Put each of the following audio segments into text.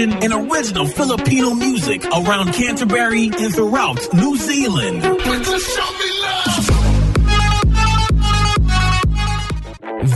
Information, and original Filipino music around Canterbury and throughout New Zealand.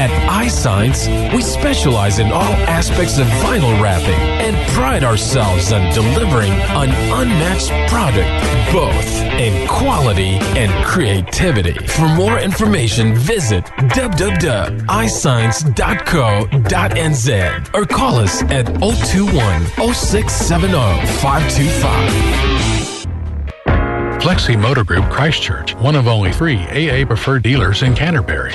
At iSigns, we specialize in all aspects of vinyl wrapping and pride ourselves on delivering an unmatched product, both in quality and creativity. For more information, visit www.iscience.co.nz or call us at 021 0670 525. Flexi Motor Group Christchurch, one of only three AA preferred dealers in Canterbury.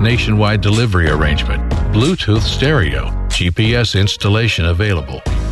Nationwide delivery arrangement. Bluetooth stereo. GPS installation available.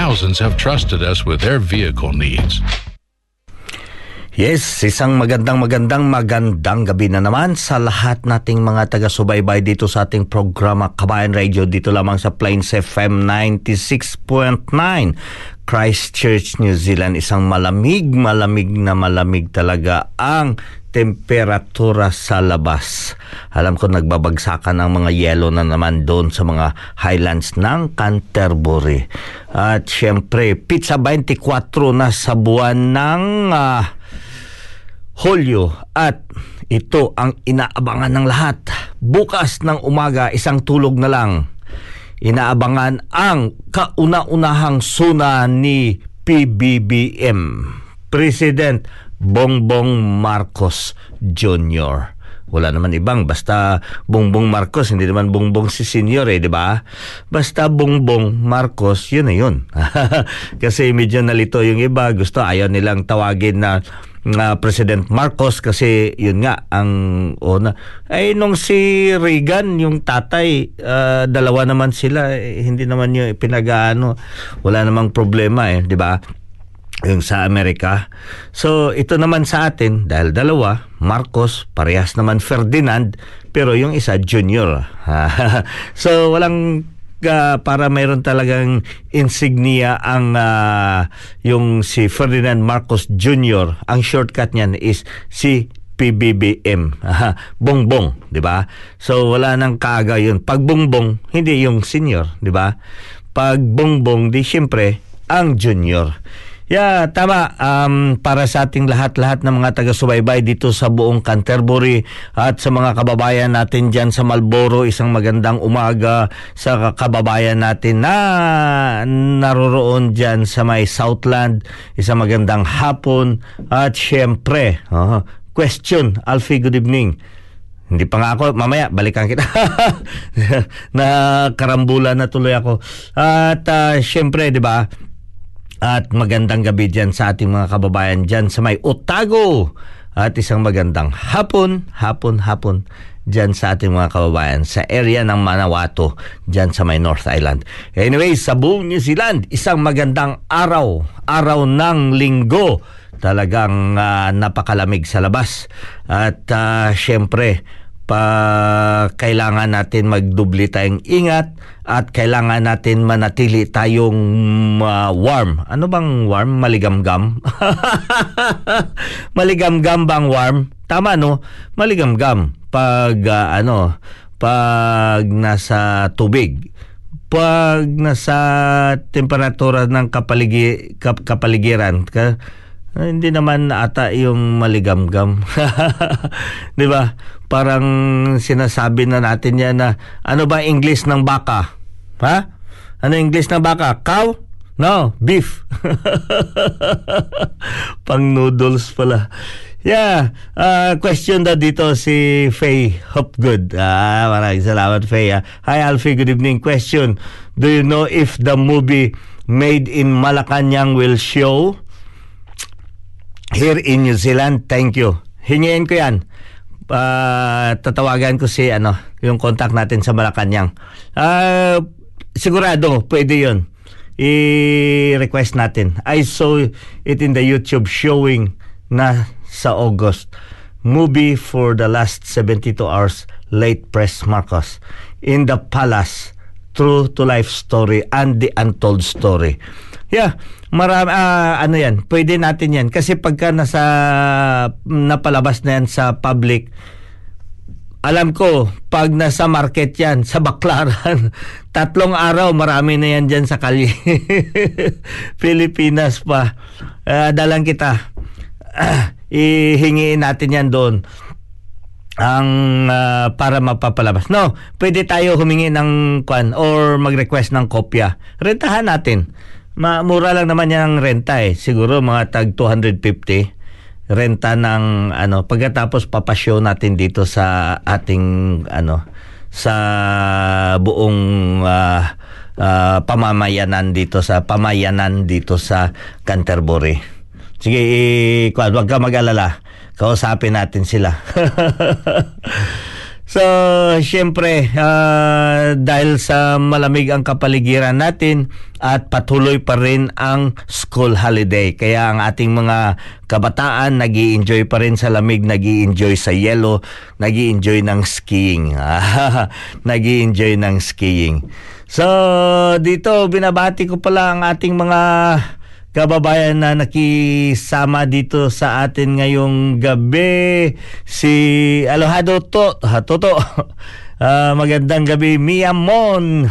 thousands have trusted us with their vehicle needs. Yes, isang magandang magandang magandang gabi na naman sa lahat nating mga taga-subaybay dito sa ating programa Kabayan Radio dito lamang sa Plains FM 96.9 Christchurch, New Zealand. Isang malamig, malamig na malamig talaga ang temperatura sa labas. Alam ko nagbabagsakan ng mga yelo na naman doon sa mga highlands ng Canterbury. At syempre, pizza 24 na sa buwan ng uh, Hulyo at ito ang inaabangan ng lahat. Bukas ng umaga, isang tulog na lang. Inaabangan ang kauna-unahang suna ni PBBM, President Bongbong Marcos Jr. Wala naman ibang basta Bongbong Marcos, hindi naman Bongbong si Senior eh, di ba? Basta Bongbong Marcos, yun na yun. Kasi medyo nalito yung iba, gusto ayaw nilang tawagin na nga President Marcos kasi yun nga ang una ay nung si Reagan yung tatay uh, dalawa naman sila eh, hindi naman yung pinagaano wala namang problema eh di ba yung sa Amerika. So ito naman sa atin dahil dalawa, Marcos, parehas naman Ferdinand, pero yung isa junior. so walang uh, para mayroon talagang insignia ang uh, yung si Ferdinand Marcos Jr. Ang shortcut niyan is si PBBM. bongbong, 'di ba? So wala nang kaaga 'yun. Pag bongbong, hindi yung senior, 'di ba? Pag bongbong, di siyempre ang junior. Yeah, tama. Um, para sa ating lahat-lahat ng mga taga-subaybay dito sa buong Canterbury at sa mga kababayan natin dyan sa Malboro, isang magandang umaga sa kababayan natin na naroroon dyan sa may Southland, isang magandang hapon at syempre, uh, question, Alfie, good evening. Hindi pa nga ako, mamaya balikan kita. na karambula na tuloy ako. At uh, syempre, 'di ba? At magandang gabi dyan sa ating mga kababayan dyan sa may Otago. At isang magandang hapon, hapon, hapon dyan sa ating mga kababayan sa area ng Manawato dyan sa may North Island. Anyway, sa buong New Zealand, isang magandang araw, araw ng linggo. Talagang uh, napakalamig sa labas. At uh, syempre, pa kailangan natin magdubli tayong ingat at kailangan natin manatili tayong uh, warm. Ano bang warm? Maligamgam? Maligamgam bang warm? Tama no? Maligamgam pag uh, ano, pag nasa tubig. Pag nasa temperatura ng kapaligi, kap, kapaligiran, ka, hindi naman ata yung maligamgam. 'Di ba? Parang sinasabi na natin yan na ano ba English ng baka? Ha? Ano English ng baka? Cow? No, beef. Pang noodles pala. Yeah, uh, question na dito si Faye Hopgood. Ah, maraming salamat Faye. Ah. Hi Alfie, good evening. Question, do you know if the movie Made in Malacanang will show here in New Zealand? Thank you. Hingiin ko yan. Uh, tatawagan ko si ano, yung contact natin sa Malacanang. Uh, sigurado, pwede yun. I-request natin. I saw it in the YouTube showing na sa August. Movie for the last 72 hours, late press Marcos. In the Palace, True to Life Story and the Untold Story. Yeah, marami, uh, ano yan, pwede natin yan. Kasi pagka nasa, napalabas na yan sa public, alam ko, pag nasa market yan, sa baklaran, tatlong araw, marami na yan dyan sa kali. Pilipinas pa. Uh, dalang kita. Uh, ihingiin natin yan doon ang uh, para mapapalabas. No, pwede tayo humingi ng kwan or mag-request ng kopya. Rentahan natin. Ma mura lang naman yan ang renta eh. Siguro mga tag 250 renta ng ano pagkatapos papashow natin dito sa ating ano sa buong uh, uh, pamamayanan dito sa pamayanan dito sa Canterbury. Sige, eh, wag ka mag-alala. Kausapin natin sila. so, syempre, uh, dahil sa malamig ang kapaligiran natin at patuloy pa rin ang school holiday. Kaya ang ating mga kabataan nag enjoy pa rin sa lamig, nag enjoy sa yellow, nag enjoy ng skiing. nag enjoy ng skiing. So, dito binabati ko pala ang ating mga kababayan na nakisama dito sa atin ngayong gabi si Alohado to Toto. Uh, magandang gabi Miamon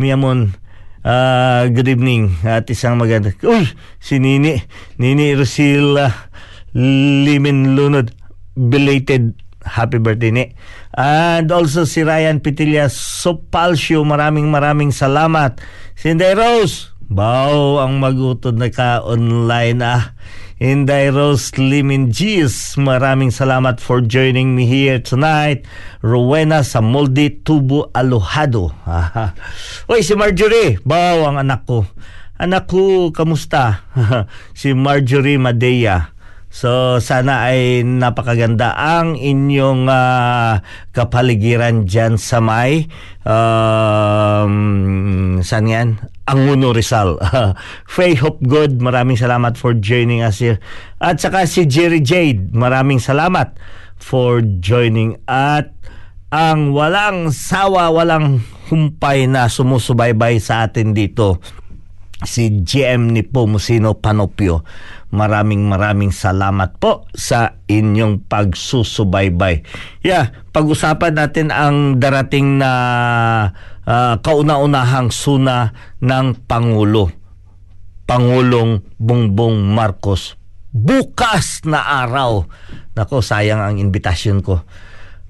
Miamon uh, good evening. At isang maganda uy si Nini Nini Rosila Limin Lunod belated happy birthday ni. And also si Ryan Pitilla Sopalsio maraming maraming salamat. Cindy Rose Bao ang magutod na ka online ah. Inday Rose Limingies, maraming salamat for joining me here tonight. Rowena sa Molde Tubo Alohado. Oy, si Marjorie, bao ang anak ko. Anak ko, kamusta? si Marjorie Madea. So sana ay napakaganda ang inyong uh, kapaligiran dyan sa may um, saan yan? Anguno Rizal. Faye Hopgood, maraming salamat for joining us here. At saka si Jerry Jade, maraming salamat for joining at ang walang sawa, walang humpay na sumusubaybay sa atin dito si GM ni Pomusino Panopio. Maraming maraming salamat po sa inyong pagsusubaybay. Yeah, pag-usapan natin ang darating na uh, kauna-unahang suna ng Pangulo. Pangulong Bongbong Marcos. Bukas na araw. Nako, sayang ang invitation ko.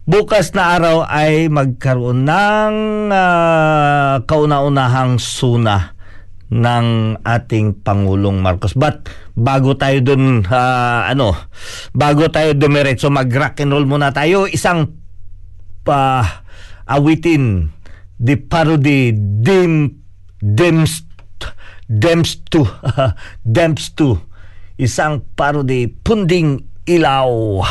Bukas na araw ay magkaroon ng uh, kauna-unahang suna ng ating Pangulong Marcos. But bago tayo dun uh, ano, bago tayo dumiretso mag rock and roll muna tayo, isang pa uh, awitin the parody dim dems dems to dems to. Isang parody punding ilaw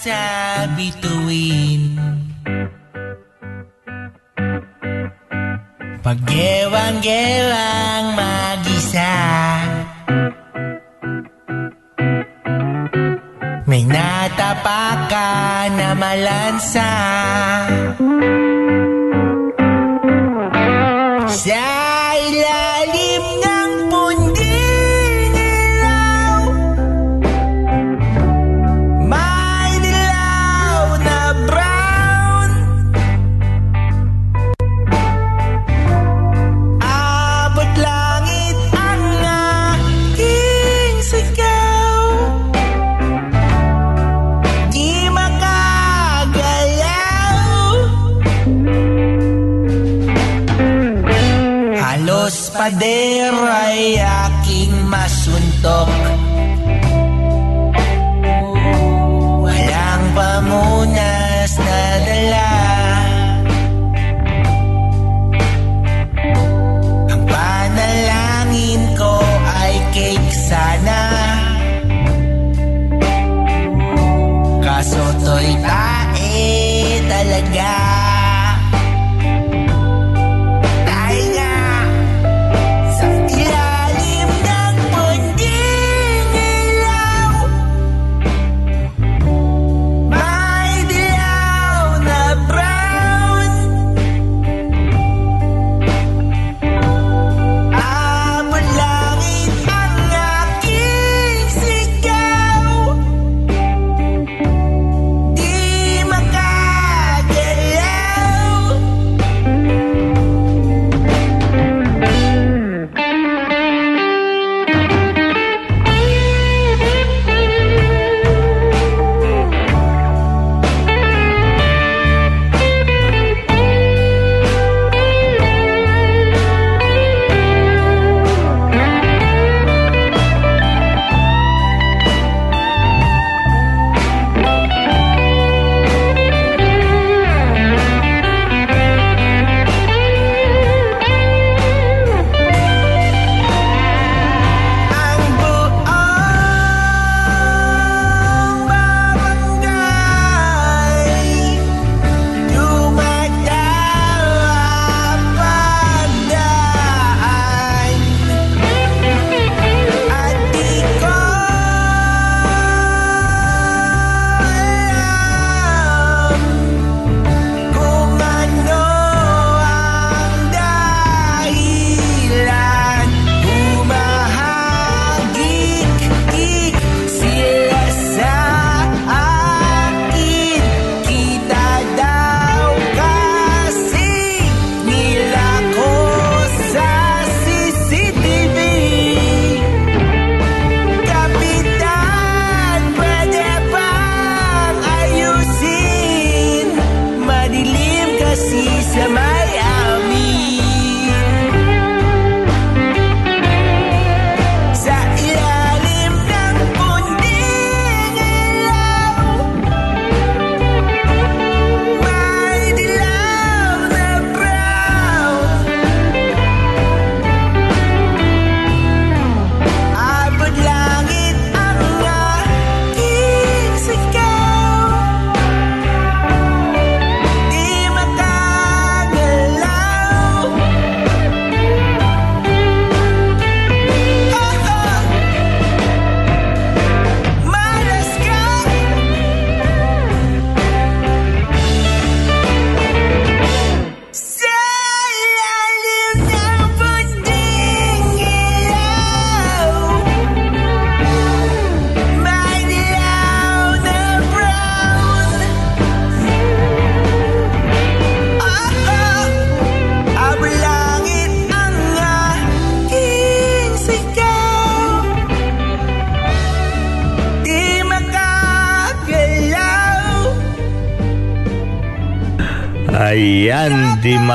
sa bituin Paggewang-gewang mag-isa. May natapakan na malansa.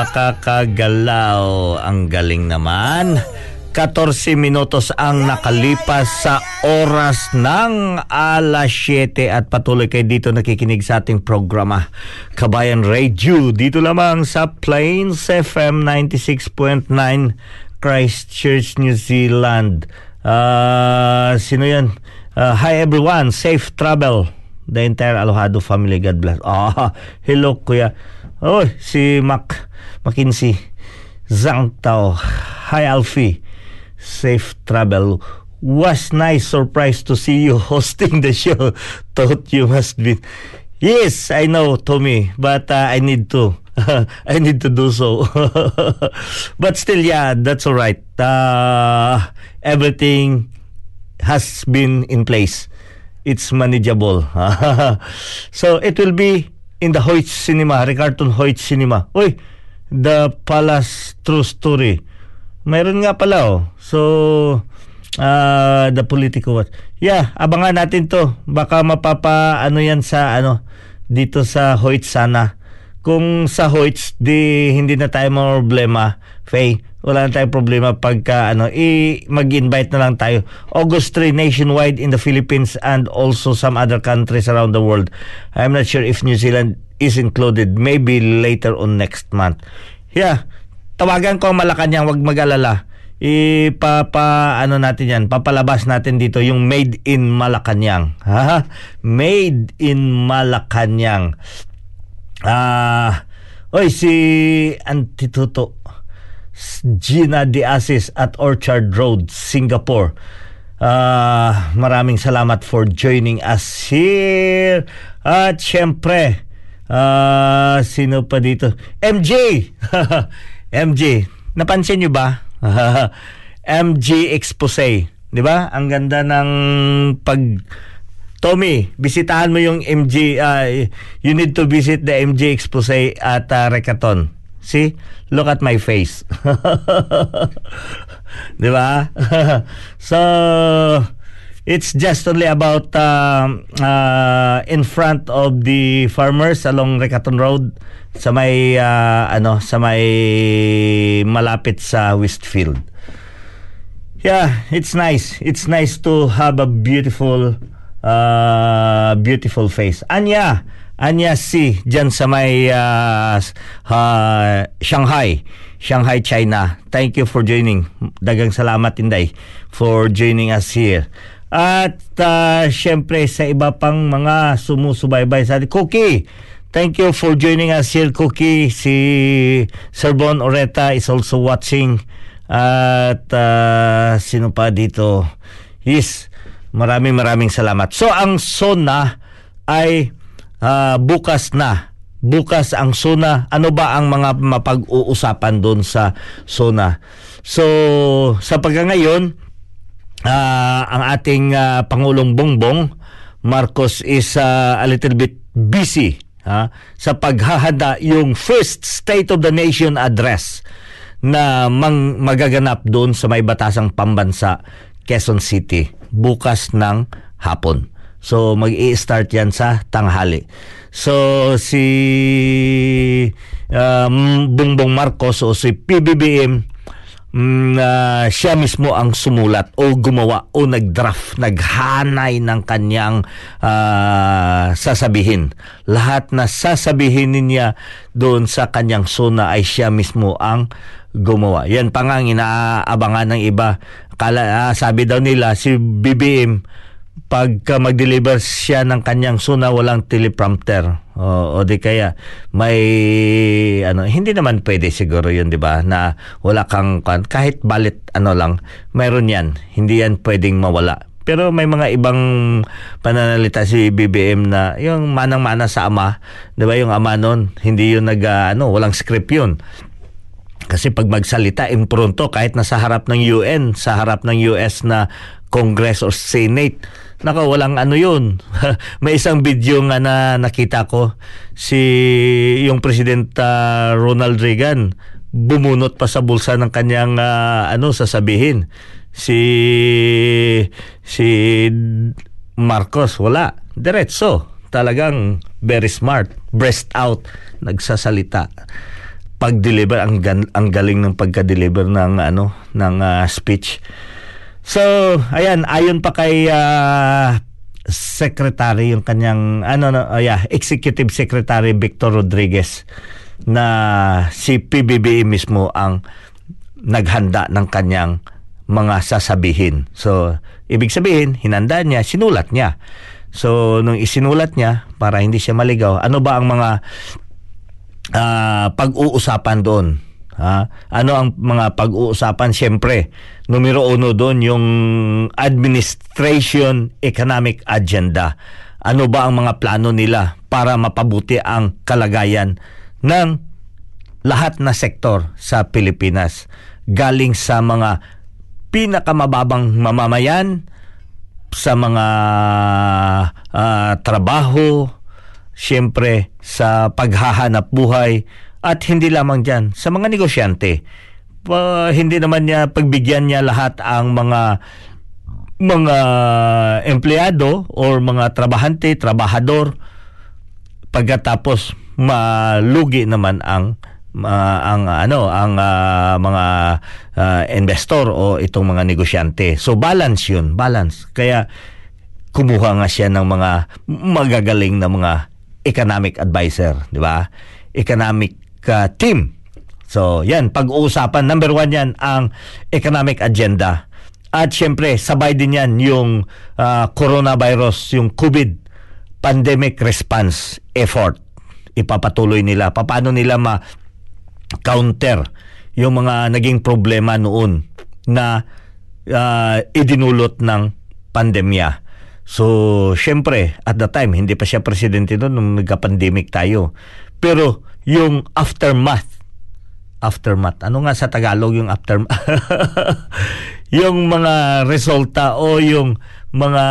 nakakagalaw. Ang galing naman. 14 minutos ang nakalipas sa oras ng alas 7 at patuloy kayo dito nakikinig sa ating programa Kabayan Radio dito lamang sa Plains FM 96.9 Christchurch, New Zealand. Uh, sino yan? Uh, hi everyone, safe travel. The entire Alohado family, God bless. Oh, hello kuya. Oh, si Mac McKinsey. Zhang Tao. Hi Alfie. Safe travel. Was nice surprise to see you hosting the show. Thought you must be. Yes, I know, Tommy, but uh, I need to. I need to do so. but still, yeah, that's all right. Uh, everything has been in place. It's manageable. so it will be in the Hoyt Cinema, Ricarton Hoyt Cinema. Uy, the Palace True Story. Mayroon nga pala oh. So, uh, the Politico Watch. Yeah, abangan natin to. Baka mapapa ano yan sa ano dito sa Hoyt sana. Kung sa Hoyts, di hindi na tayo mga problema. Faye, wala na tayong problema pagka ano, i mag-invite na lang tayo. August 3 nationwide in the Philippines and also some other countries around the world. I'm not sure if New Zealand is included. Maybe later on next month. Yeah, tawagan ko ang Malacanang, wag mag-alala. Ipapa ano natin yan, papalabas natin dito yung Made in Malacanang. Ha? Made in Malacanang. Ah, oy si Antituto Gina De Asis at Orchard Road, Singapore. Ah, maraming salamat for joining us here. At syempre, ah, sino pa dito? MJ. MJ, napansin niyo ba? MG Expose, 'di ba? Ang ganda ng pag Tommy, bisitahan mo yung MG uh, you need to visit the MG Expose at uh, Recaton. See? Look at my face. 'Di ba? so it's just only about uh, uh, in front of the farmers along Recaton Road sa may uh, ano sa may malapit sa Westfield. Yeah, it's nice. It's nice to have a beautiful uh, beautiful face. Anya, Anya si diyan sa may uh, uh, Shanghai, Shanghai, China. Thank you for joining. Dagang salamat Inday for joining us here. At uh, syempre sa iba pang mga sumusubaybay sa. Cookie, thank you for joining us here, Cookie. Si Sir Bon Oreta is also watching. At uh, sino pa dito? Yes, maraming maraming salamat. So ang SONA ay uh, bukas na. Bukas ang SONA. Ano ba ang mga mapag-uusapan doon sa SONA? So sa pagkangayon, uh, ang ating uh, Pangulong Bongbong Marcos is uh, a little bit busy ha, sa paghahanda yung first State of the Nation address na mang magaganap doon sa may batasang pambansa Quezon City bukas ng hapon. So mag-i-start yan sa tanghali. So si um, Bongbong Marcos o si PBBM mm, uh, siya mismo ang sumulat o gumawa o nag-draft, naghanay ng kanyang uh, sasabihin. Lahat na sasabihin niya doon sa kanyang suna ay siya mismo ang gumawa. Yan pa nga ang inaabangan ng iba. Kala, uh, sabi daw nila si BBM pagka mag-deliver siya ng kanyang suna walang teleprompter o, o di kaya may ano hindi naman pwede siguro yun di ba na wala kang kahit balit ano lang mayroon yan hindi yan pwedeng mawala pero may mga ibang pananalita si BBM na yung manang-mana sa ama, 'di ba? Yung ama noon, hindi yun nag uh, ano, walang script yun. Kasi pag magsalita impronto kahit nasa harap ng UN, sa harap ng US na Congress or Senate, naka walang ano yun. May isang video nga na nakita ko si yung President uh, Ronald Reagan bumunot pa sa bulsa ng kanyang uh, ano sasabihin. Si si Marcos wala. Diretso. Talagang very smart. Breast out. Nagsasalita pag-deliver ang ang galing ng pagka-deliver ng ano ng uh, speech. So, ayan, ayon pa kay uh, secretary yung kanyang ano no, oh yeah, executive secretary Victor Rodriguez na si PBBM mismo ang naghanda ng kanyang mga sasabihin. So, ibig sabihin, hinanda niya, sinulat niya. So, nung isinulat niya, para hindi siya maligaw, ano ba ang mga ah, pag-uusapan doon? Ha? Ano ang mga pag-uusapan? Siyempre, numero uno doon yung administration economic agenda. Ano ba ang mga plano nila para mapabuti ang kalagayan ng lahat na sektor sa Pilipinas? Galing sa mga pinakamababang mamamayan, sa mga ah, trabaho, siyempre sa paghahanap buhay at hindi lamang dyan sa mga negosyante. Pa, hindi naman niya pagbigyan niya lahat ang mga mga empleyado or mga trabahante, trabahador pagkatapos malugi naman ang ma- ang ano ang ah, mga ah, investor o itong mga negosyante. So balance 'yun, balance. Kaya kumuha nga siya ng mga magagaling na mga economic advisor, di ba? Economic ah, team. So, yan, pag-uusapan, number one yan, ang economic agenda. At syempre, sabay din yan yung ah, coronavirus, yung COVID pandemic response effort. Ipapatuloy nila. Paano nila ma counter yung mga naging problema noon na ah, idinulot ng pandemya. So, syempre, at the time, hindi pa siya presidente noon nung nagka-pandemic tayo. Pero, yung aftermath, aftermath, ano nga sa Tagalog yung aftermath? yung mga resulta o yung mga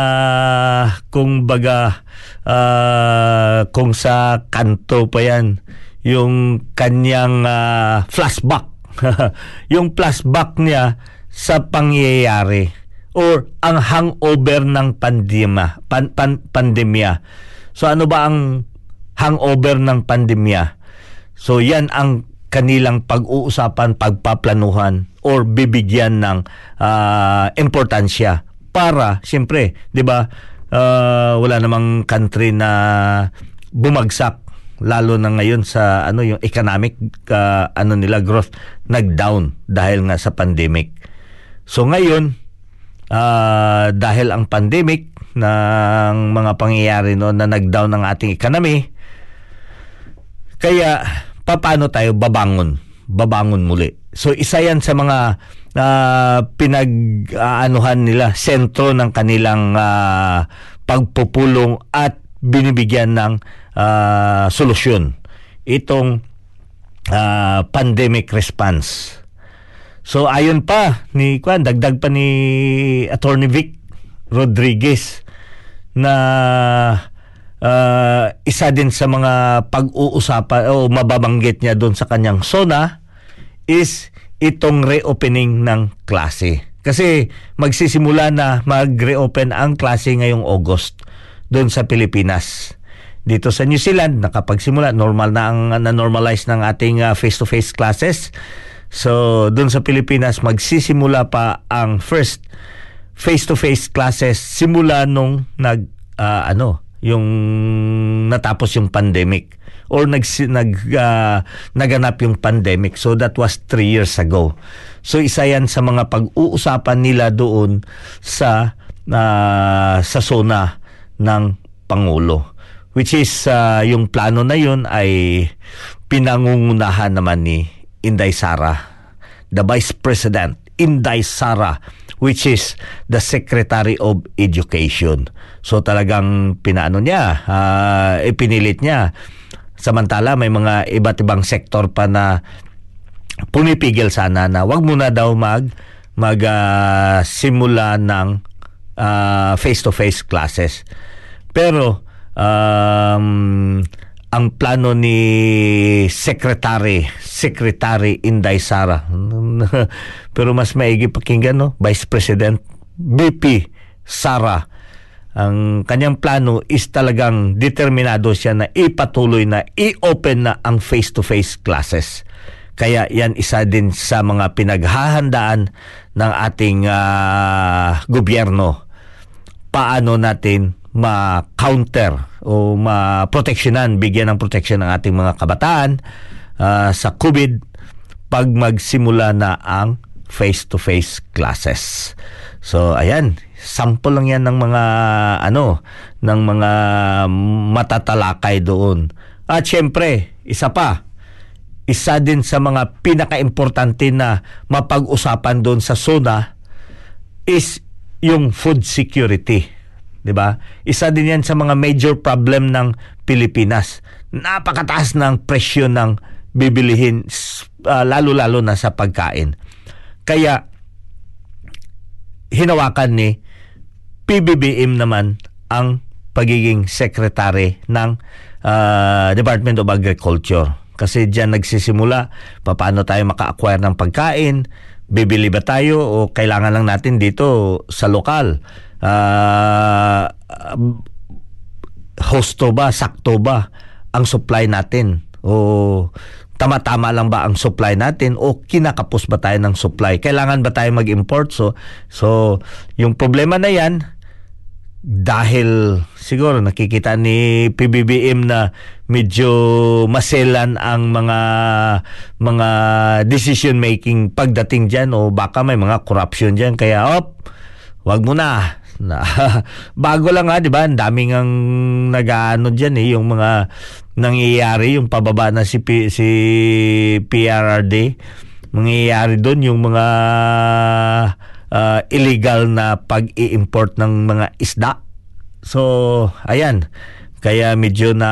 kung baga ah, kung sa kanto pa yan yung kanyang ah, flashback yung flashback niya sa pangyayari or ang hangover ng pandemya pan, pan, pandemya so ano ba ang hangover ng pandemya so yan ang kanilang pag-uusapan, pagpaplanuhan or bibigyan ng ah, importansya para siyempre, 'di ba? ah, wala namang country na bumagsak lalo na ngayon sa ano yung economic ah, ano nila growth nag-down dahil nga sa pandemic. So ngayon ah, dahil ang pandemic ng mga pangyayari no na nag-down ang ating economy, kaya paano tayo babangon? Babangon muli. So isa yan sa mga ah, pinag-aanuhan nila, sentro ng kanilang ah, pagpupulong at binibigyan ng ah, solusyon. Itong ah, pandemic response. So ayon pa ni Kwan, dagdag pa ni Attorney Vic Rodriguez na ah, isa din sa mga pag-uusapan o mababanggit niya doon sa kanyang SONA is itong reopening ng klase. Kasi magsisimula na mag-reopen ang klase ngayong August doon sa Pilipinas. Dito sa New Zealand, nakapagsimula, normal na ang na-normalize ng ating ah, face-to-face classes. So, doon sa Pilipinas, magsisimula pa ang first face-to-face classes simula nung nag, ah, ano, yung natapos yung pandemic or nag, nag, ah, naganap yung pandemic. So, that was three years ago. So, isa yan sa mga pag-uusapan nila doon sa, ah, sa zona ng Pangulo which is ah, yung plano na yun ay pinangungunahan naman ni Inday Sara, the Vice President Inday Sara, which is the Secretary of Education. So talagang pinaano niya, ah, ipinilit niya. Samantala may mga iba't ibang sektor pa na pumipigil sana na wag muna daw mag mag ah, simula ng ah, face-to-face classes. Pero um, ang plano ni Secretary Secretary Inday Sara. Pero mas maigi pakinggan no? Vice President BP Sara. Ang kanyang plano is talagang determinado siya na ipatuloy na i-open na ang face-to-face classes. Kaya yan isa din sa mga pinaghahandaan ng ating ah, gobyerno. Paano natin ma-counter o ma-protectionan, bigyan ng protection ng ating mga kabataan ah, sa COVID pag magsimula na ang face-to-face classes. So, ayan, sample lang yan ng mga ano, ng mga matatalakay doon. At syempre, isa pa, isa din sa mga pinaka-importante na mapag-usapan doon sa SONA is yung food security. 'Di ba? Isa din 'yan sa mga major problem ng Pilipinas. Napakataas ng presyo ng bibilihin ah, lalo-lalo na sa pagkain. Kaya hinawakan ni PBBM naman ang pagiging secretary ng ah, Department of Agriculture. Kasi diyan nagsisimula paano tayo maka-acquire ng pagkain, bibili ba tayo o kailangan lang natin dito sa lokal. Ah, hosto ba, sakto ba ang supply natin? O tama-tama lang ba ang supply natin o kinakapos ba tayo ng supply? Kailangan ba tayo mag-import? So, so yung problema na yan, dahil siguro nakikita ni PBBM na medyo maselan ang mga mga decision making pagdating diyan o baka may mga corruption diyan kaya op wag mo na na bago lang ha di ba? Ang daming ang nagaano diyan eh yung mga nangyayari yung pababa na si P, si PRRD mangyayari doon yung mga ah, illegal na pag-i-import ng mga isda. So ayan. Kaya medyo na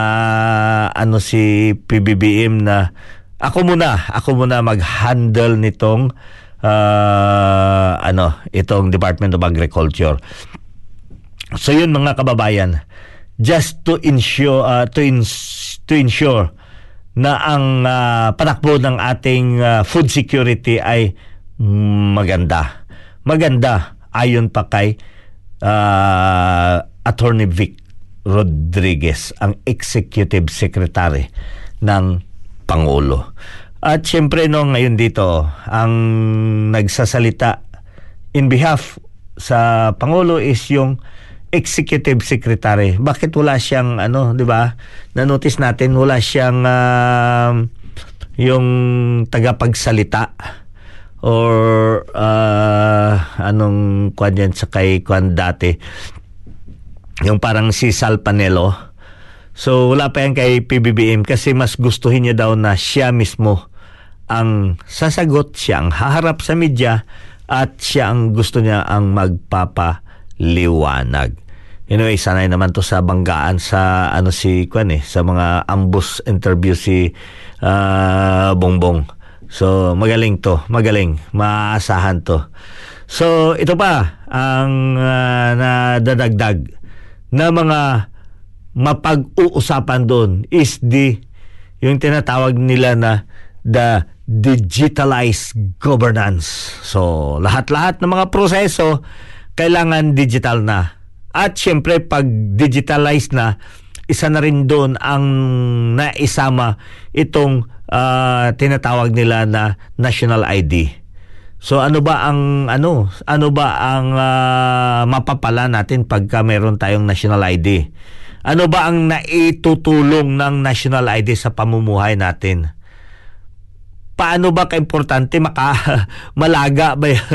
ano si PBBM na ako muna ako muna mag-handle nitong ah, ano itong Department of Agriculture So yun mga kababayan, just to ensure uh, to ins- to ensure na ang uh, patakbo ng ating uh, food security ay maganda. Maganda ayon pa kay uh, Attorney Vic Rodriguez, ang Executive Secretary ng Pangulo. At syempre no ngayon dito ang nagsasalita in behalf sa Pangulo is yung executive secretary. Bakit wala siyang ano, 'di ba? Na-notice natin wala siyang um, yung tagapagsalita or uh, anong kwan yan sa kay kwan dati yung parang si Sal Panelo so wala pa yan kay PBBM kasi mas gustuhin niya daw na siya mismo ang sasagot siya ang haharap sa media at siya ang gusto niya ang magpapaliwanag Anyway, sanay naman to sa banggaan sa ano si Kwan eh, sa mga ambush interview si ah, Bongbong. So, magaling to, magaling, maaasahan to. So, ito pa ang ah, nadadagdag na mga mapag-uusapan doon is the yung tinatawag nila na the digitalized governance. So, lahat-lahat ng mga proseso kailangan digital na. At syempre, pag digitalize na, isa na rin doon ang naisama itong ah, tinatawag nila na national ID. So ano ba ang ano ano ba ang ah, mapapala natin pagka meron tayong national ID? Ano ba ang naitutulong ng national ID sa pamumuhay natin? Paano ba kaimportante maka malaga ba yan?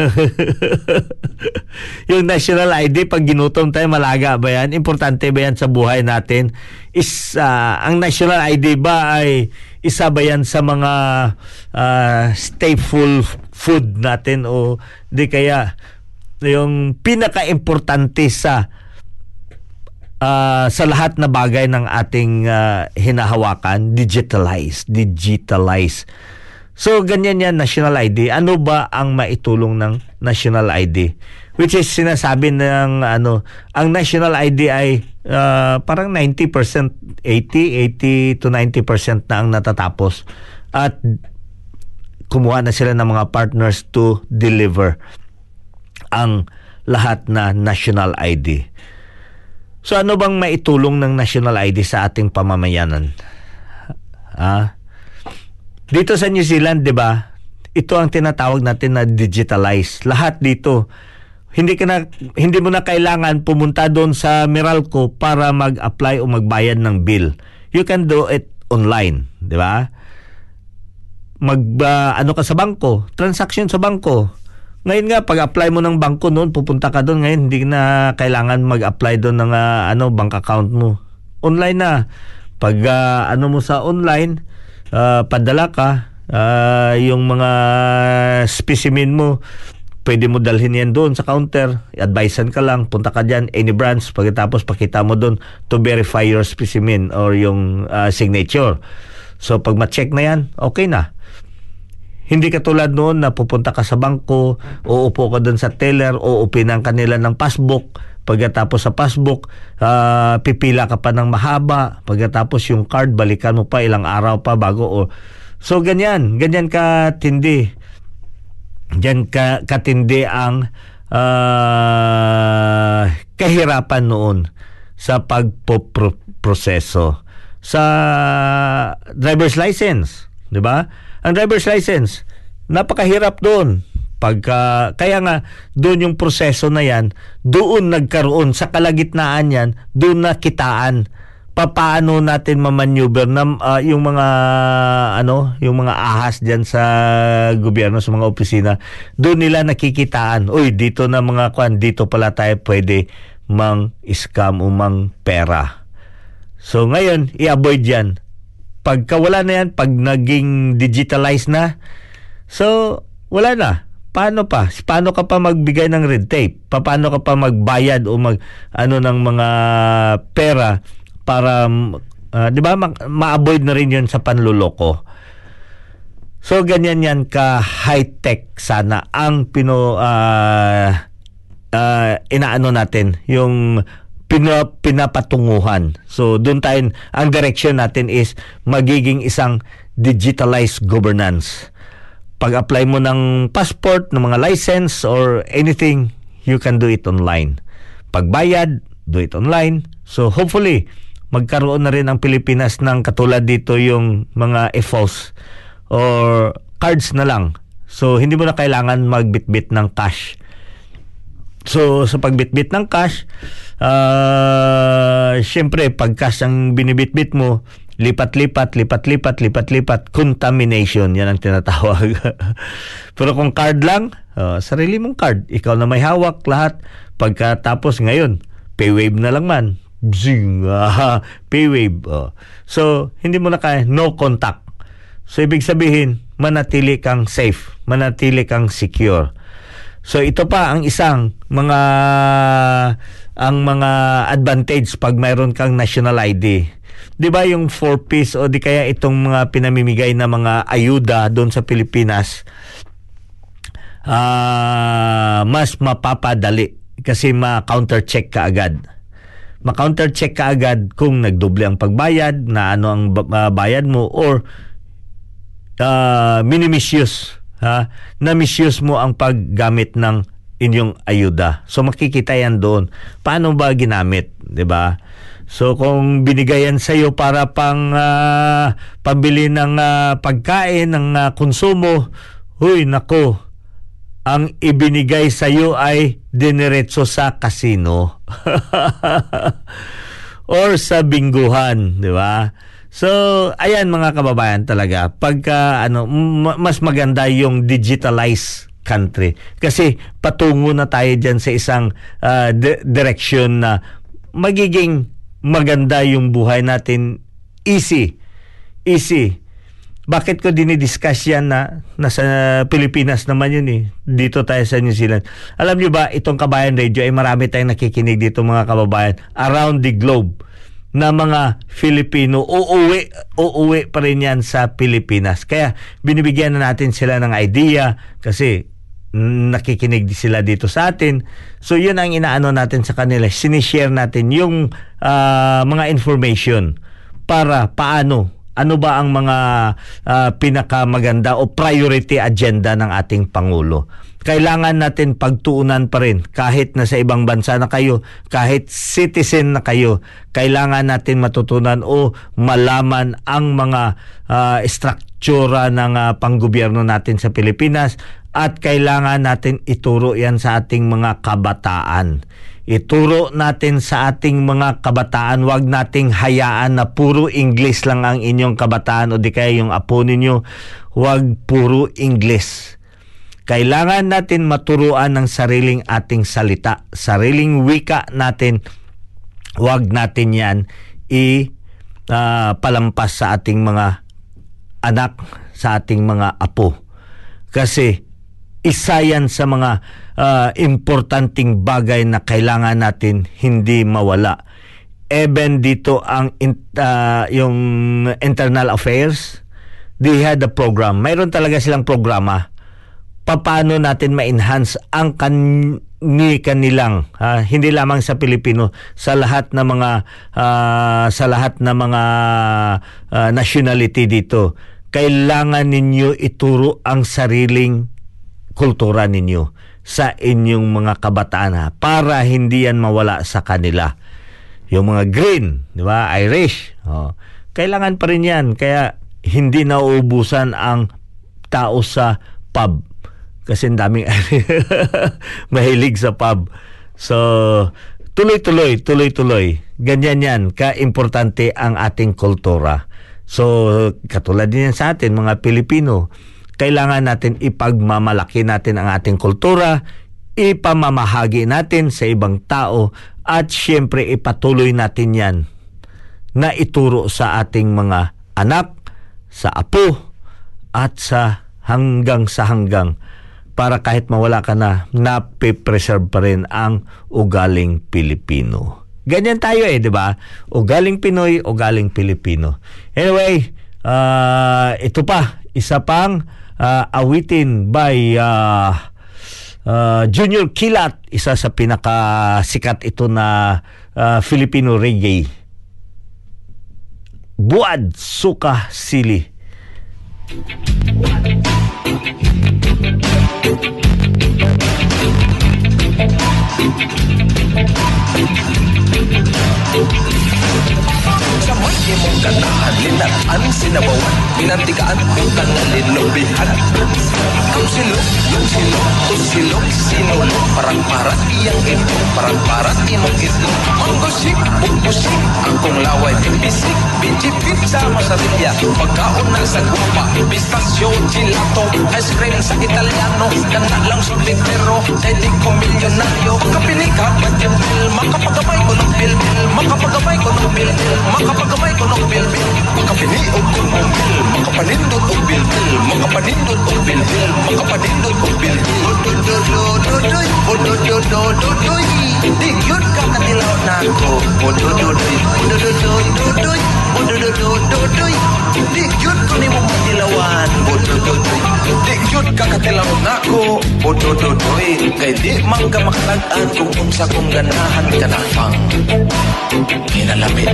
yung national ID pag ginutom tayo malaga ba yan? Importante ba yan sa buhay natin? Is ah, ang national ID ba ay isa ba yan sa mga ah, staple food natin o di kaya yung pinaka-importante sa ah, sa lahat na bagay ng ating ah, hinahawakan digitalize digitalize So ganyan yan national ID. Ano ba ang maitulong ng national ID? Which is sinasabi ng ano, ang national ID ay ah, parang 90%, 80, 80 to 90% na ang natatapos. At kumuha na sila ng mga partners to deliver ang lahat na national ID. So ano bang maitulong ng national ID sa ating pamamayanan? Ah, dito sa New Zealand, 'di ba? Ito ang tinatawag natin na digitalize. Lahat dito. Hindi ka na, hindi mo na kailangan pumunta doon sa Meralco para mag-apply o magbayad ng bill. You can do it online, 'di ba? Mag ah, ano ka sa bangko, transaction sa bangko. Ngayon nga, pag-apply mo ng bangko noon, pupunta ka doon. Ngayon, hindi na kailangan mag-apply doon ng ah, ano, bank account mo. Online na. Pag ah, ano mo sa online, ah, padala ka, ah, yung mga specimen mo, pwede mo dalhin yan doon sa counter. Advisean ka lang, punta ka dyan, any branch. Pagkatapos, pakita mo doon to verify your specimen or yung ah, signature. So, pag ma-check na yan, okay na. Hindi katulad noon na pupunta ka sa bangko, uupo ka doon sa teller, uupinan ka nila ng passbook. Pagkatapos sa passbook, ah, pipila ka pa ng mahaba. Pagkatapos yung card, balikan mo pa ilang araw pa bago. O, so, ganyan. Ganyan ka tindi. Diyan ka, katindi ang ah, kahirapan noon sa pagpoproseso sa driver's license, 'di ba? Ang driver's license, napakahirap doon. Pagka kaya nga doon yung proseso na 'yan, doon nagkaroon sa kalagitnaan 'yan, doon na kitaan papaano natin mamaneuver na ah, yung mga ano, yung mga ahas diyan sa gobyerno sa mga opisina, doon nila nakikitaan. Uy, dito na mga kwan, dito pala tayo pwede mang scam o mang pera. So ngayon, i-avoid yan. Pagka wala na yan, pag naging digitalized na, so wala na. Paano pa? Paano ka pa magbigay ng red tape? Paano ka pa magbayad o mag ano ng mga pera para ah, 'di ba ma- ma-avoid na rin 'yon sa panluloko. So ganyan yan ka high-tech sana ang pino ah, ah, inaano natin yung pina, pinapatunguhan. So doon tayo ang direction natin is magiging isang digitalized governance. Pag-apply mo ng passport, ng mga license or anything, you can do it online. Pagbayad, do it online. So hopefully magkaroon na rin ang Pilipinas ng katulad dito yung mga EFOS or cards na lang. So hindi mo na kailangan magbitbit ng cash. So sa pagbitbit ng cash, ah syempre pag cash ang binibitbit mo, lipat-lipat, lipat-lipat, lipat-lipat, contamination, yan ang tinatawag. Pero kung card lang, ah, sarili mong card, ikaw na may hawak lahat. Pagkatapos ngayon, paywave na lang man. Bzing, ah, paywave. oh. So, hindi mo na kaya, no contact. So, ibig sabihin, manatili kang safe, manatili kang secure. So ito pa ang isang mga ang mga advantage pag mayroon kang national ID. 'Di ba yung 4 piece o di kaya itong mga pinamimigay na mga ayuda doon sa Pilipinas ah mas mapapadali kasi ma-counter check ka agad. Ma-counter check ka agad kung nagdoble ang pagbayad, na ano ang ah, bayad mo or uh, mini-misuse ha na misuse mo ang paggamit ng inyong ayuda. So makikita yan doon. Paano ba ginamit, 'di ba? So kung binigayan sa iyo para pang ah, pambili ng ah, pagkain ng ah, konsumo, huy nako. Ang ibinigay sa iyo ay dineretso sa kasino. or sa bingguhan, di ba? So, ayan mga kababayan talaga, pagka ano, mas maganda yung digitalized country. Kasi patungo na tayo dyan sa isang ah, di- direction na magiging maganda yung buhay natin. Easy. Easy. Bakit ko dinidiscuss yan na nasa Pilipinas naman yun eh. Dito tayo sa New Zealand. Alam nyo ba, itong Kabayan Radio ay marami tayong nakikinig dito mga kababayan around the globe na mga Filipino uuwi, uuwi pa rin yan sa Pilipinas. Kaya binibigyan na natin sila ng idea kasi nakikinig sila dito sa atin. So yun ang inaano natin sa kanila. Sinishare natin yung ah, mga information para paano ano ba ang mga ah, pinakamaganda o priority agenda ng ating Pangulo. Kailangan natin pagtuunan pa rin kahit nasa ibang bansa na kayo, kahit citizen na kayo, kailangan natin matutunan o malaman ang mga ah, struktura ng ah, panggobyerno natin sa Pilipinas at kailangan natin ituro yan sa ating mga kabataan. Ituro natin sa ating mga kabataan, wag nating hayaan na puro English lang ang inyong kabataan o di kaya yung apo ninyo, wag puro English. Kailangan natin maturuan ng sariling ating salita, sariling wika natin. Huwag natin yan i ah, palampas sa ating mga anak, sa ating mga apo. Kasi isa yan sa mga ah, importanteng bagay na kailangan natin hindi mawala. Even dito ang ah, yung internal affairs, they had a program. Mayroon talaga silang programa paano natin ma-enhance ang kani kanilang ah, hindi lamang sa Pilipino sa lahat ng mga ah, sa lahat ng mga ah, nationality dito kailangan ninyo ituro ang sariling kultura ninyo sa inyong mga kabataan ha, para hindi yan mawala sa kanila yung mga green, di ba? Irish. Oh. Kailangan pa rin yan. Kaya hindi nauubusan ang tao sa pub. Kasi daming mahilig sa pub. So, tuloy-tuloy, tuloy-tuloy. Ganyan yan. Ka-importante ang ating kultura. So, katulad din yan sa atin, mga Pilipino. Kailangan natin ipagmamalaki natin ang ating kultura, ipamamahagi natin sa ibang tao, at syempre ipatuloy natin yan na ituro sa ating mga anak, sa apo, at sa hanggang sa hanggang para kahit mawala ka na, napipreserve pa rin ang ugaling Pilipino. Ganyan tayo eh, di ba? Ugaling Pinoy, ugaling Pilipino. Anyway, ah, ito pa, isa pang ah, awitin by ah, ah, Junior Kilat, isa sa pinakasikat ito na ah, Filipino reggae. Buad Suka Sili. Sa may imong ganahan Linaan sinabawan Pinantikaan ang tangalin Lubihan Tusilo, tusilo, tusilo Sinulo, parang parat iyang ito Parang parat imong ito Manggusik, bugusik Akong laway, bibisik Bijipit sa masarilya Pagkaon na sa gupa Pistasyo, gelato Ice cream sa Italiano Kana lang solitero Kay di ko milyonaryo Pagkapinika, badyan bill Makapagamay ko ng bill Makapagamay ko ng bill bill Makapagamay ko ng Makapiniog ko ng bill Makapanindot og bill bill Makapanindot og bill bill Makapanindot og bill bill Ododododoy Ododododoy Di yun ka katilaw na ako Odododoy Ododododoy Ododododoy Di yun ko ni mo matilawan Odododoy Di yun ka katilaw na ako Odododoy Kay di man ka makalagaan Kung unsa kong ganahan ka na pang Kinalabian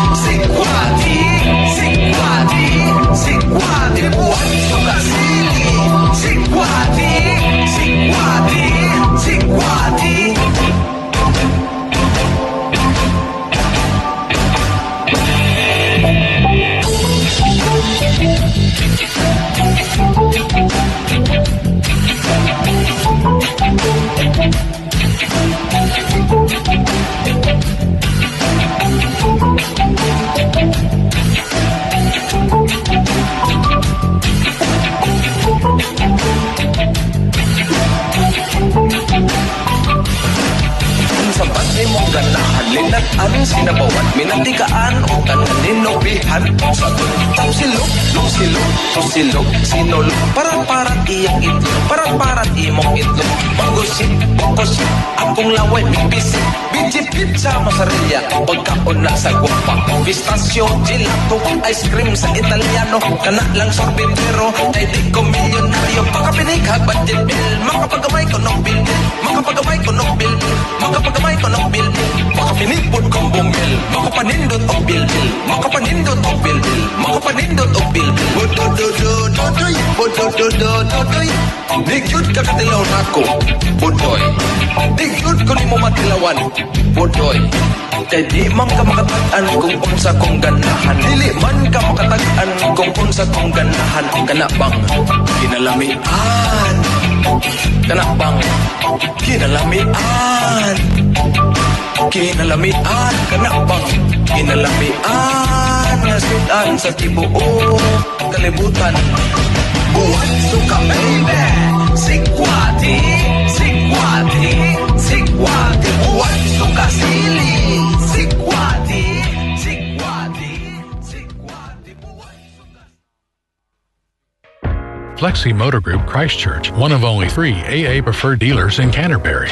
Sikwati, sikwati, sikwati Buwan suka sili Pati mong ganahan Linatan sinabawan. Minatikaan o kananin Nobihan sa tuntang silog Nung silog, to silog Sinulog, parang parang iyang ito Parang parang imong ito Pagusip, pagusip Akong laway, bibisip Bijipit sa masarilya Pagkaon na sa guwapa Pistasyo, gelato Ice cream sa Italiano. Kana lang sorbetero Ay di ko milyonaryo. Pagkapinikag, budget bill? Makapagamay ko ng bill Makapagamay ko ng bill Makapagamay ko ng bill bill. Makapanipod kong bumbil Makapanindot bill Makapanindot og bill Makapanindot og bill til Budododododoy Budododododoy Digyud ka katilaw nako Budoy Digyud ko ni mo matilawan Budoy Kay di man ka makatag-an kung unsa kong ganahan Dili man ka makatag-an kung unsa kong ganahan Kana bang kinalamian Kana bang kinalamian Kinalamian Kana bang sudan sa tibuo Kalibutan. Buwan suka baby Buwan suka sili Flexi Motor Group Christchurch, one of only three AA preferred dealers in Canterbury.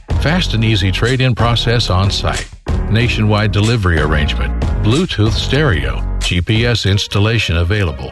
Fast and easy trade in process on site. Nationwide delivery arrangement. Bluetooth stereo. GPS installation available.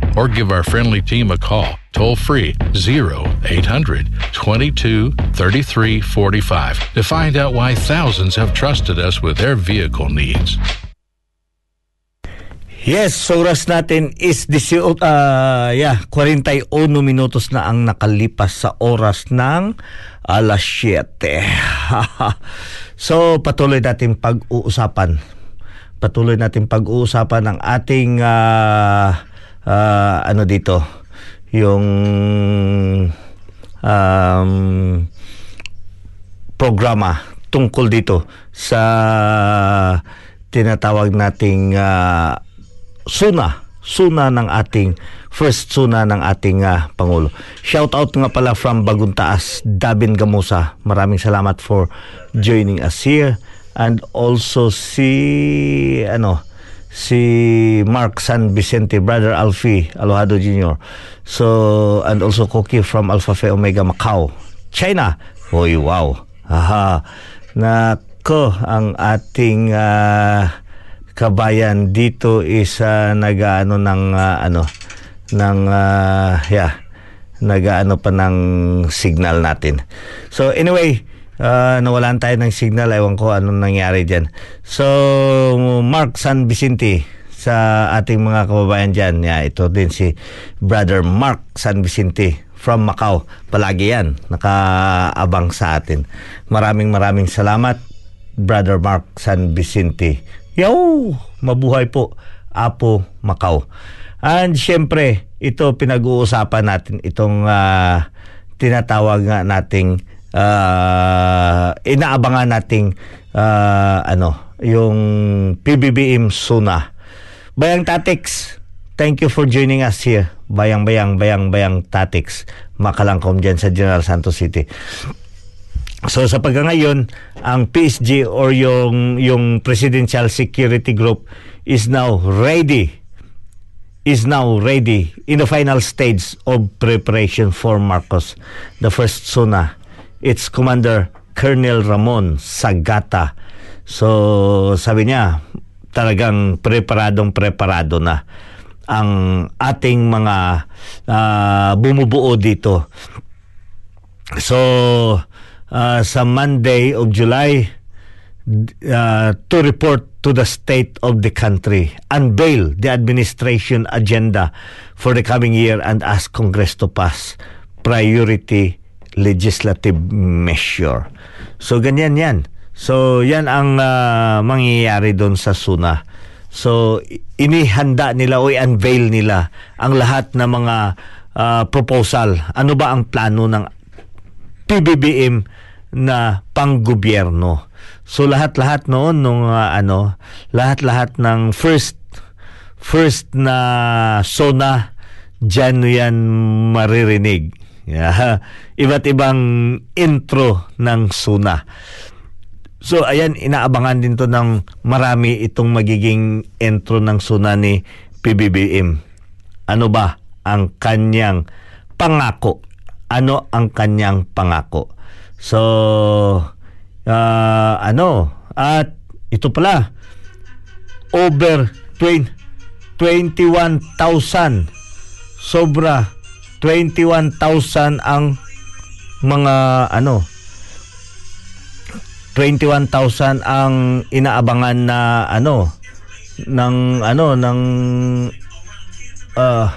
Or give our friendly team a call, toll free 0800 22 33 45 to find out why thousands have trusted us with their vehicle needs. Yes, so oras natin is 18, uh, yeah, 41 minutos na ang nakalipas sa oras ng alas 7. so patuloy natin pag-uusapan. Patuloy natin pag-uusapan ng ating uh, uh, ano dito, yung um, programa tungkol dito sa tinatawag nating uh, suna suna ng ating first suna ng ating uh, pangulo. Shout out nga pala from Baguntaas, Dabin Gamusa. Maraming salamat for joining us here and also si ano si Mark San Vicente, brother Alfie Alohado Jr. So and also Koki from Alpha Phi Omega Macau, China. Hoy, wow. Aha. Nako, ang ating uh, kabayan dito is uh, nagaano ng uh, ano ng uh, yeah nagaano pa ng signal natin. So anyway, uh, nawalan tayo ng signal. Ewan ko anong nangyari dyan. So, Mark San Vicente sa ating mga kababayan dyan. Yeah, ito din si Brother Mark San Vicente from Macau. Palagi yan. Nakaabang sa atin. Maraming maraming salamat, Brother Mark San Vicente. Yo! Mabuhay po, Apo Macau. And syempre, ito pinag-uusapan natin itong uh, tinatawag nga nating uh, inaabangan nating uh, ano, yung PBBM Suna. Bayang Tatix, thank you for joining us here. Bayang Bayang Bayang Bayang Tatix, makalangkom dyan sa General Santos City. So sa pagkangayon, ang PSG or yung yung Presidential Security Group is now ready is now ready in the final stage of preparation for Marcos, the first SUNA. It's Commander Colonel Ramon Sagata. So sabi niya, talagang preparadong preparado na ang ating mga uh, bumubuo dito. So uh, sa Monday of July uh, to report to the state of the country, unveil the administration agenda for the coming year and ask Congress to pass priority legislative measure. So ganyan yan. So yan ang uh, mangyayari doon sa SUNA. So inihanda nila o i-unveil nila ang lahat ng mga uh, proposal. Ano ba ang plano ng PBBM na panggobyerno. So lahat-lahat noon nung ah, ano, lahat-lahat ng first first na sona diyan mo yan maririnig. Yeah. Iba't ibang intro ng suna. So ayan, inaabangan din to ng marami itong magiging intro ng suna ni PBBM. Ano ba ang kanyang pangako? Ano ang kanyang pangako? So, ah, ano? At ito pala, over 20, 21,000 sobra 21,000 ang mga ano 21,000 ang inaabangan na ano ng ano ng ah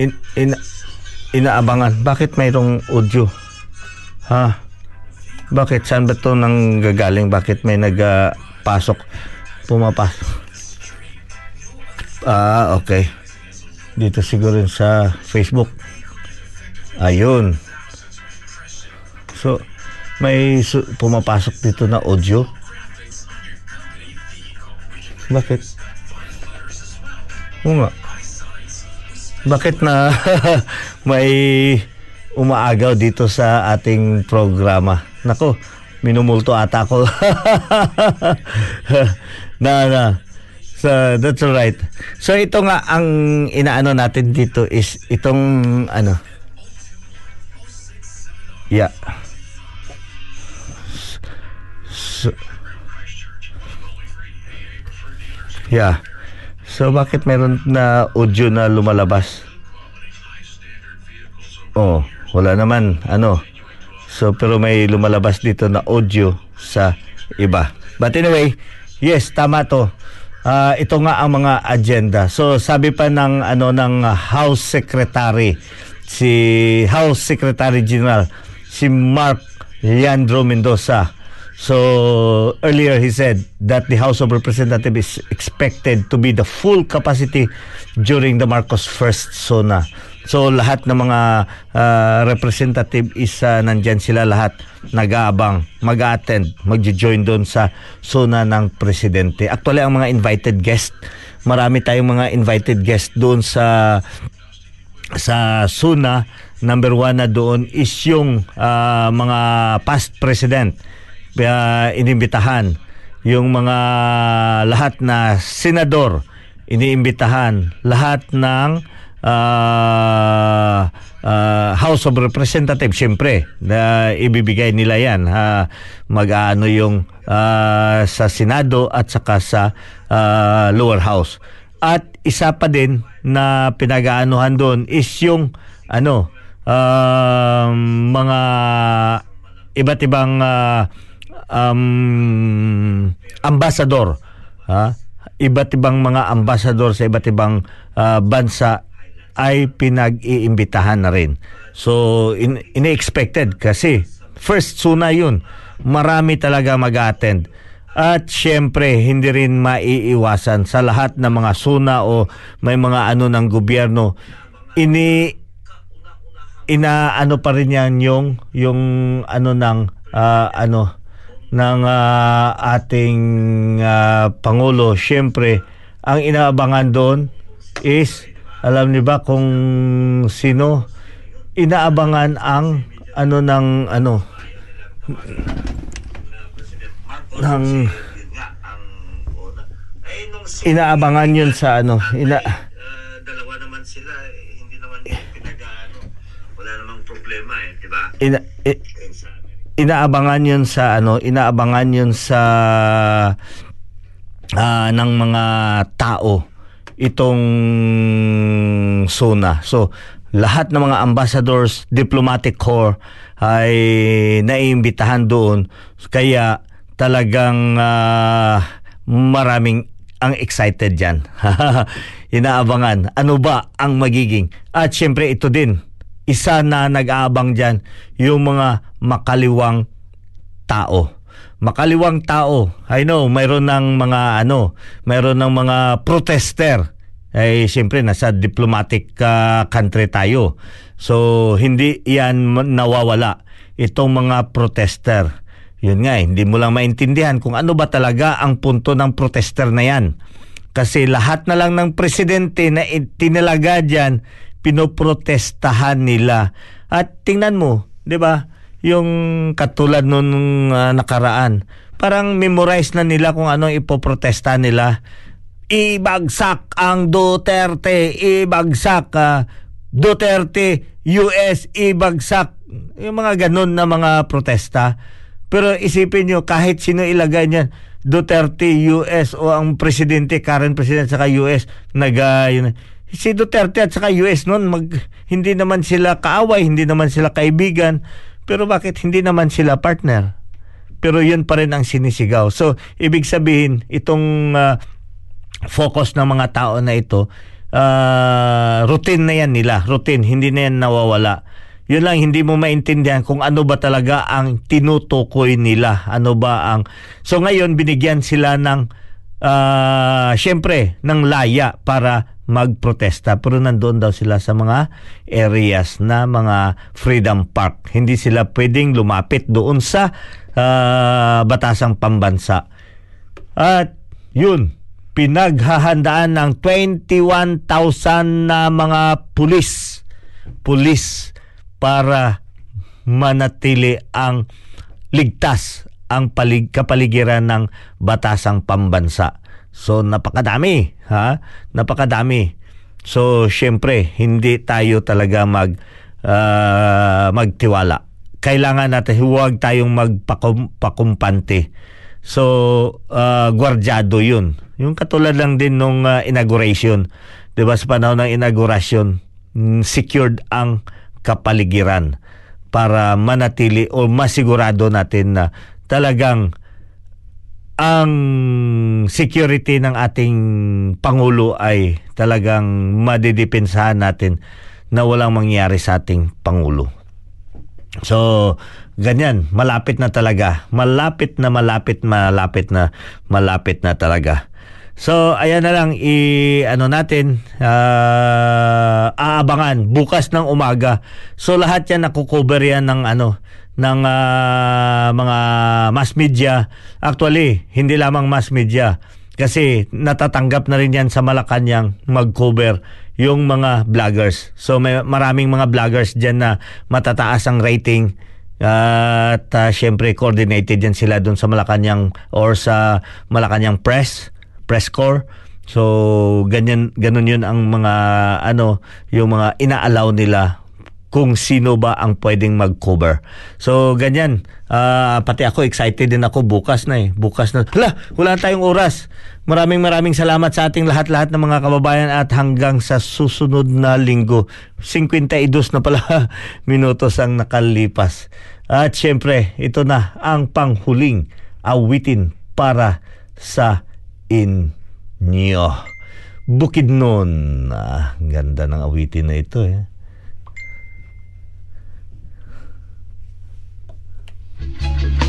in, in, inaabangan. Bakit mayroong audio? Ha? Bakit? Saan ba to nang gagaling bakit may nagpasok pumapasok? Ah okay dito siguro sa Facebook. Ayun. So may su- pumapasok dito na audio. Bakit? Oo nga. Bakit na may umaagaw dito sa ating programa? Nako minumulto ata ako. Na na So, that's all right. So, ito nga ang inaano natin dito is itong ano. Yeah. So, yeah. So, bakit meron na audio na lumalabas? Oh, wala naman. Ano? So, pero may lumalabas dito na audio sa iba. But anyway, yes, tama to. Ah, ito nga ang mga agenda. So sabi pa ng ano ng House Secretary si House Secretary General si Mark Leandro Mendoza. So earlier he said that the House of Representatives is expected to be the full capacity during the Marcos first SONA. So lahat ng mga ah, representative is ah, nandyan sila lahat nag-aabang, mag-attend, mag-join doon sa SONA ng presidente. Actually ang mga invited guest, marami tayong mga invited guest doon sa sa SUNA, number one na doon is yung ah, mga past president uh, inimbitahan. Yung mga lahat na senador iniimbitahan. Lahat ng ah, ah, House of Representatives, syempre, na ibibigay nila yan. Ha, mag-ano yung ah, sa Senado at saka sa ah, lower house. At isa pa din na pinag-aanuhan doon is yung ano um, mga iba't ibang ah, um, ambassador ha iba't ibang mga ambassador sa iba't ibang ah, bansa ay pinag-iimbitahan na rin. So, in, ini-expected kasi first suna yun. Marami talaga mag-attend. At syempre, hindi rin maiiwasan sa lahat ng mga suna o may mga ano ng gobyerno. Ini inaano pa rin yan yung yung ano ng ah, ano ng ah, ating ah, pangulo syempre ang inaabangan doon is alam niyo ba kung sino? Inaabangan ang ano ng ano? Ng inaabangan yun sa ano? Ina dalawa naman sila, eh, hindi naman pinag-ano, wala namang problema eh, di ba? ina, i- inaabangan yun sa ano? Inaabangan yun sa ah, ng mga tao itong SONA. So, lahat ng mga ambassadors, diplomatic corps ay naiimbitahan doon. Kaya talagang ah, maraming ang excited dyan. Inaabangan. Ano ba ang magiging? At syempre ito din, isa na nag-aabang dyan, yung mga makaliwang tao. Makaliwang tao. I know, mayroon ng mga ano, mayroon ng mga protester. Eh siyempre nasa diplomatic ah, country tayo. So hindi yan nawawala itong mga protester. Yun nga, eh, hindi mo lang maintindihan kung ano ba talaga ang punto ng protester na yan. Kasi lahat na lang ng presidente na tinalaga dyan, pinoprotestahan nila. At tingnan mo, di ba, yung katulad nung ah, nakaraan, parang memorize na nila kung ano ipoprotesta nila. Ibagsak ang Duterte, ibagsak ah, Duterte, US, ibagsak. Yung mga ganun na mga protesta. Pero isipin nyo, kahit sino ilagay niyan, Duterte, US o ang presidente, current president saka US, nag, yun, si Duterte at saka US noon, mag, hindi naman sila kaaway, hindi naman sila kaibigan, pero bakit hindi naman sila partner? Pero yun pa rin ang sinisigaw. So, ibig sabihin, itong ah, focus ng mga tao na ito, ah, routine na yan nila. Routine, hindi na yan nawawala. Yun lang, hindi mo maintindihan kung ano ba talaga ang tinutukoy nila. Ano ba ang... So ngayon, binigyan sila ng, ah, syempre, ng laya para magprotesta. Pero nandoon daw sila sa mga areas na mga Freedom Park. Hindi sila pwedeng lumapit doon sa ah, batasang pambansa. At yun, pinaghahandaan ng 21,000 na mga pulis. Pulis para manatili ang ligtas ang palig kapaligiran ng batasang pambansa. So napakadami, ha? Napakadami. So syempre, hindi tayo talaga mag ah, magtiwala. Kailangan natin huwag tayong magpakumpante. So ah, gwardyado 'yun. Yung katulad lang din nung ah, inauguration. 'Di ba sa panahon ng inauguration, mm, secured ang kapaligiran para manatili o masigurado natin na talagang ang security ng ating Pangulo ay talagang madidepensahan natin na walang mangyari sa ating Pangulo. So, ganyan, malapit na talaga. Malapit na malapit, malapit na malapit na talaga. So, ayan na lang i ano natin ah, aabangan bukas ng umaga. So lahat 'yan nakukover yan ng ano ng ah, mga mass media. Actually, hindi lamang mass media kasi natatanggap na rin yan sa Malacanang mag-cover yung mga vloggers. So may maraming mga vloggers diyan na matataas ang rating at ah, syempre coordinated yan sila doon sa Malacanang or sa Malacanang Press press corps. So ganyan ganun 'yun ang mga ano yung mga inaalaw nila kung sino ba ang pwedeng mag-cover. So ganyan. Ah, pati ako excited din ako bukas na eh. Bukas na. Hala, wala tayong oras. Maraming maraming salamat sa ating lahat-lahat ng mga kababayan at hanggang sa susunod na linggo. 52 na pala minutos ang nakalipas. At syempre, ito na ang panghuling awitin para sa inyo. Bukid nun. Ah, ganda ng awitin na ito eh. Thank you.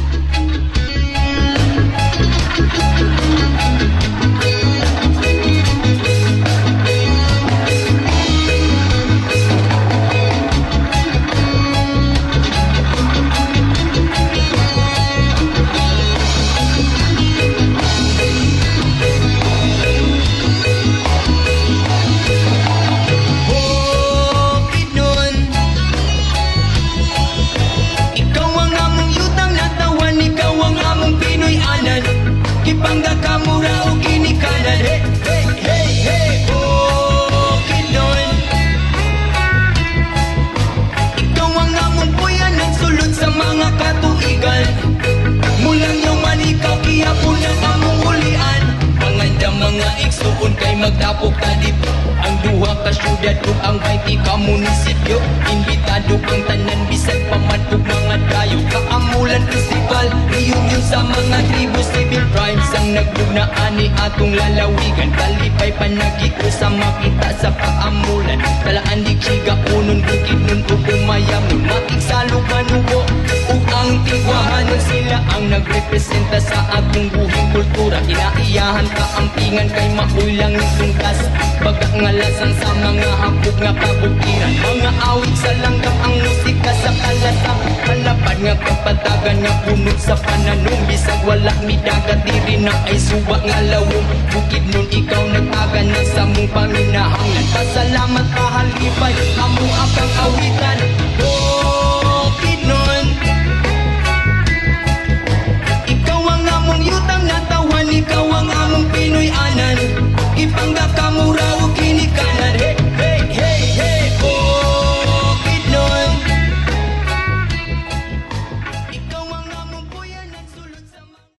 Sa pananong Bisag wala mi dagat diri na ay suwa nga lawong Bukid nun ikaw nagtagan na sa mong paminahangan Pasalamat kahalipay amo akang awitan